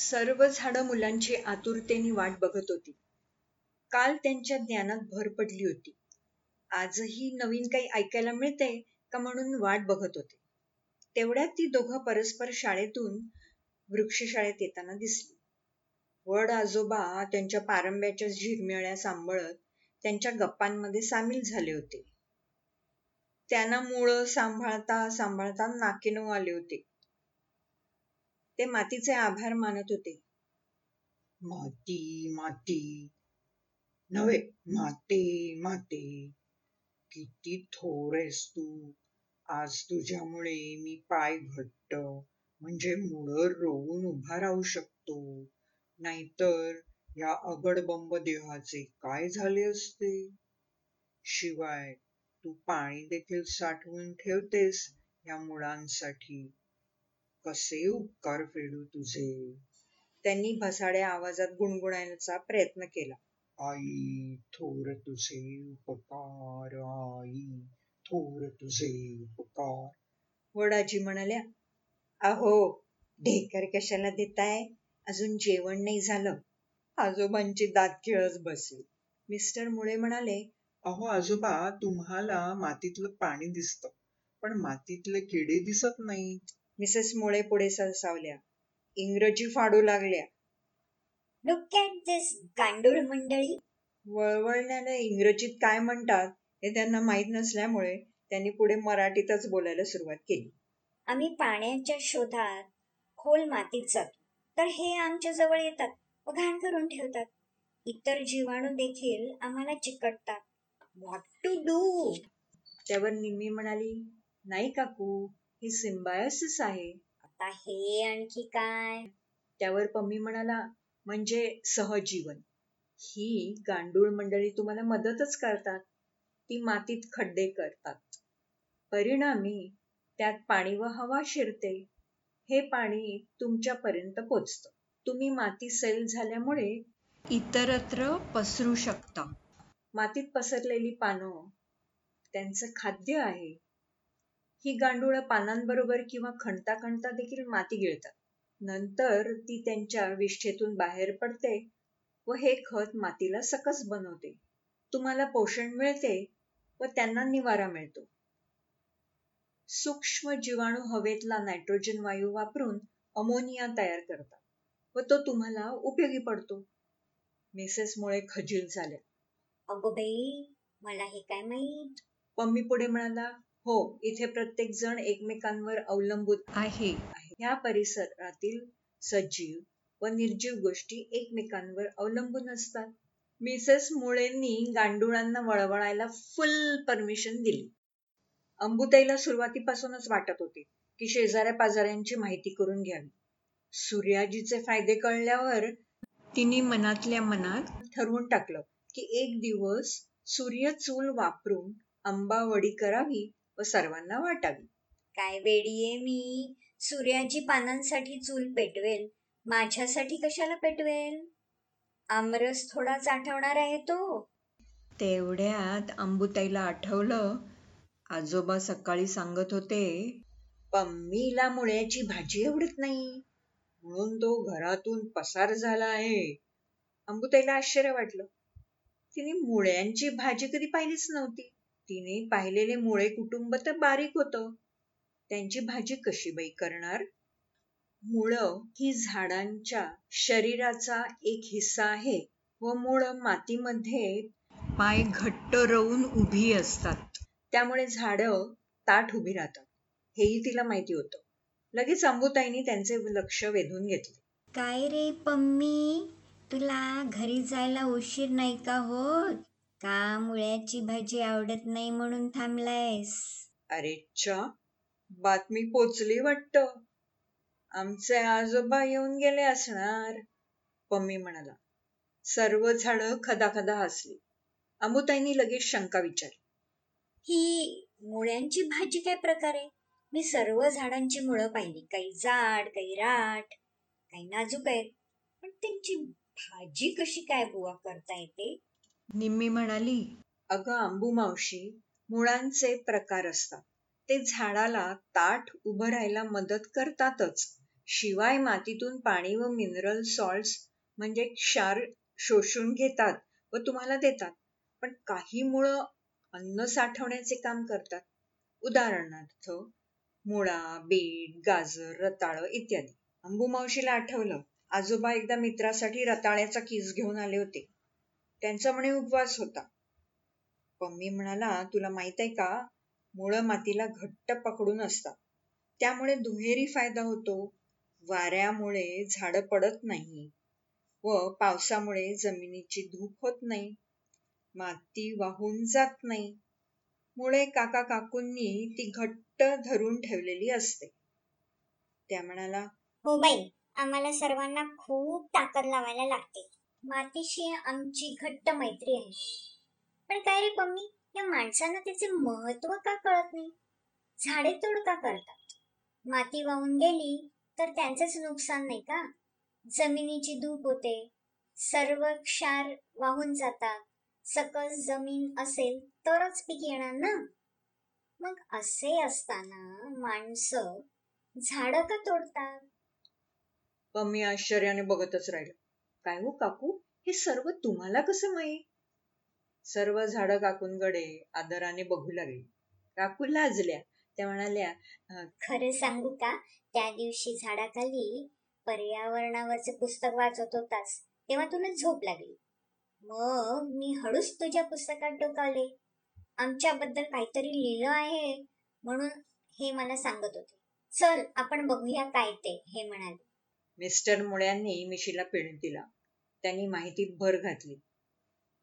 सर्व झाडं मुलांची आतुरतेने वाट बघत होती. काल त्यांच्या ज्ञानात भर पडली होती. आजही नवीन काही ऐकायला मिळते का म्हणून वाट बघत होते. तेवढ्यात ती दोघं परस्पर शाळेतून वृक्षशाळेत येताना दिसली. वड आजोबा त्यांच्या पारंब्याच्या झिरमिळ्या सांभाळत त्यांच्या गप्पांमध्ये सामील झाले होते. त्यांना मुळं सांभाळता सांभाळता नाकेनऊ आले होते. ते मातीचे आभार मानत होते. माती माती. नव्हे माते माते. किती थोर आहेस तू. आज तुझ्यामुळे मी पाय घट्ट. म्हणजे मुळं रोवून उभा राहू शकतो. नाहीतर या अगडबंब देहाचे काय झाले असते? शिवाय तू पाणी देखील साठवून ठेवतेस या मुळांसाठी. कसे उपकार फेडू तुझे? त्यांनी भसाड्या आवाजात गुणगुणायचा प्रयत्न केला. आई थोर तुझे उपकार आई थोर तुझे उपकार. वडाजी म्हणाल्या अहो ढेकर कशाला देताय? अजून जेवण नाही झालं. आजोबांची दात खिळत बसली. मिस्टर मुळे म्हणाले अहो आजोबा तुम्हाला मातीतलं पाणी दिसतं पण मातीतले किडे दिसत नाहीत. मिसेस मुळे पुढे सरसावल्या. इंग्रजी फाडू लागल्या. लुक ॲट दिस गांडूळ मंडळी. वळवळण्याने इंग्रजीत काय म्हणतात हे त्यांना माहीत नसल्यामुळे त्यांनी पुढे मराठीतच बोलायला सुरुवात केली. आम्ही पाण्याच्या शोधात खोल मातीत जातो. तर हे आमच्या जवळ येतात व घाण करून ठेवतात. इतर जीवाणू देखील आम्हाला चिकटतात. व्हॉट टू डू त्यावर निम्मी म्हणाली नाही काकू हे सिम्बायोसिस आहे. आता हे आणखी काय? त्यावर पम्मी म्हणाला म्हणजे सहजीवन. ही गांडूळ मंडळी तुम्हाला मदतच करतात. ती मातीत खड्डे करतात. परिणामी त्यात पाणी व हवा शिरते. हे पाणी तुमच्यापर्यंत पोचतं. तुम्ही माती सैल झाल्यामुळे इतरत्र पसरू शकता. मातीत पसरलेली पानं त्यांचं खाद्य आहे. ही गांडूळ पानांबरोबर किंवा खणता खणता देखील माती गिळतात. नंतर ती त्यांच्या विष्ठेतून बाहेर पडते व हे खत मातीला सकस बनवते. तुम्हाला पोषण मिळते व त्यांना निवारा मिळतो. सूक्ष्म जीवाणू हवेतला नायट्रोजन वायू वापरून अमोनिया तयार करतात व तो तुम्हाला उपयोगी पडतो. मिसेस मुळे खजील झाल्या अगो बाई मला हे काय माहीत? पम्मी पुढे म्हणाला हो इथे प्रत्येक जण एकमेकांवर अवलंबून आहे. ह्या परिसरातील सजीव व निर्जीव गोष्टी एकमेकांवर अवलंबून असतात. मिसेस मुळेंनी गांडुळांना वळवळायला फुल परमिशन दिली. अंबुताईला सुरुवातीपासूनच वाटत होते की शेजाऱ्या पाजाऱ्यांची माहिती करून घ्यावी. सूर्याजीचे फायदे कळल्यावर तिने मनातल्या मनात ठरवून टाकलं की एक दिवस सूर्य चूल वापरून आंबावडी करावी व सर्वांना वाटावी. काय वेडीये मी. सूर्याची पानांसाठी चूल पेटवेल. माझ्यासाठी कशाला पेटवेल? आमरस थोडा आठवणार आहे तो. तेवढ्यात अंबुताईला आठवलं. आजोबा सकाळी सांगत होते पम्मीला मुळ्याची भाजी आवडत नाही. म्हणून तो घरातून पसार झाला आहे. अंबुताईला आश्चर्य वाटलं. तिने मुळ्यांची भाजी कधी पाहिलीच नव्हती. तिने पाहिलेले मुळे कुटुंब तर बारीक होतं. त्यांची भाजी कशी बाई करणार? मुळं ही झाडांच्या शरीराचा एक हिस्सा आहे व मुळं मातीमध्ये पाय घट्ट रवून उभी असतात. त्यामुळे झाडं ताठ उभी राहतात. हेही तिला माहिती होतं. लगेच अंबुताईनी त्यांचे लक्ष वेधून घेतले. काय रे पम्मी? तुला घरी जायला उशीर नाही का होत? का मुळ्याची भाजी आवडत नाही म्हणून थांबलायस? अरे चा बातमी पोचली वाटत. आमचे आजोबा येऊन गेले असणार. पम्मी म्हणाला. सर्व झाड खदाखदा हसली. अमुताईनी लगेच शंका विचारली. ही मुळ्यांची भाजी काय प्रकारे मी सर्व झाडांची मुळं पाहिली. काही जाड काही राठ काही नाजूक आहेत. पण त्यांची भाजी कशी काय बुवा करता येते? निम्मी म्हणाली अगं अंबू मावशी मुळांचे प्रकार असतात. ते झाडाला ताठ उभं राहायला मदत करतातच. शिवाय मातीतून पाणी व मिनरल सॉल्ट्स म्हणजे क्षार शोषून घेतात व तुम्हाला देतात. पण काही मुळं अन्न साठवण्याचे काम करतात. उदाहरणार्थ मुळा बीट गाजर रताळं इत्यादी. अंबू मावशीला आठवलं. आजोबा एकदा मित्रासाठी रताळ्याचा किस घेऊन आले होते. त्यांचा म्हणे उपवास होता. पम्मी म्हणाला तुला माहीत आहे का मुळं मातीला घट्ट पकडून असतात. त्यामुळे दुहेरी फायदा होतो. वाऱ्यामुळे झाडं पडत नाही व पावसामुळे जमिनीची धूप होत नाही. माती वाहून जात नाही. मुळे काका काकूंनी ती घट्ट धरून ठेवलेली असते. त्या म्हणाला हो बाई आम्हाला सर्वांना खूप ताकद लावायला लागते. मातीशी आमची घट्ट मैत्री आहे. पण काय रे पम्मी या माणसांना त्याचे महत्त्व का कळत नाही? झाडे तोड का करतात? माती वाहून गेली तर त्यांचंच नुकसान नाही का? जमिनीची धूप होते सर्व क्षार वाहून जातात. सकस जमीन असेल तरच पीक येणार ना? मग असे असताना माणसं झाडं का तोडतात? पम्मी आश्चर्याने बघतच राहिलं. काय हो काकू? हे सर्व तुम्हाला कसं माहीत? सर्व झाडं काकूंकडे आदराने बघू लागली. काकू लाजल्या. त्या म्हणाल्या खरं सांगू का? त्या दिवशी झाडाखाली पर्यावरणावरचे पुस्तक वाचत होतास. तेव्हा तुला झोप लागली. मग मी हळूच तुझ्या पुस्तकात डोकावले. आमच्याबद्दल काहीतरी लिहिलं आहे म्हणून हे मला सांगत होते. चल आपण बघूया काय ते हे म्हणाले. मिस्टर मुळ्यांनी मिशीला पेढ दिला. त्यांनी माहितीत भर घातली.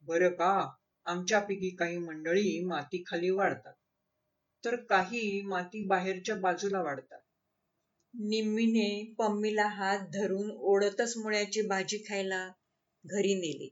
बरं का? आमच्यापैकी काही मंडळी माती खाली वाढतात. तर काही माती बाहेरच्या बाजूला वाढतात. निम्मीने पम्मीला हात धरून ओढतच मुळ्याची भाजी खायला घरी नेली.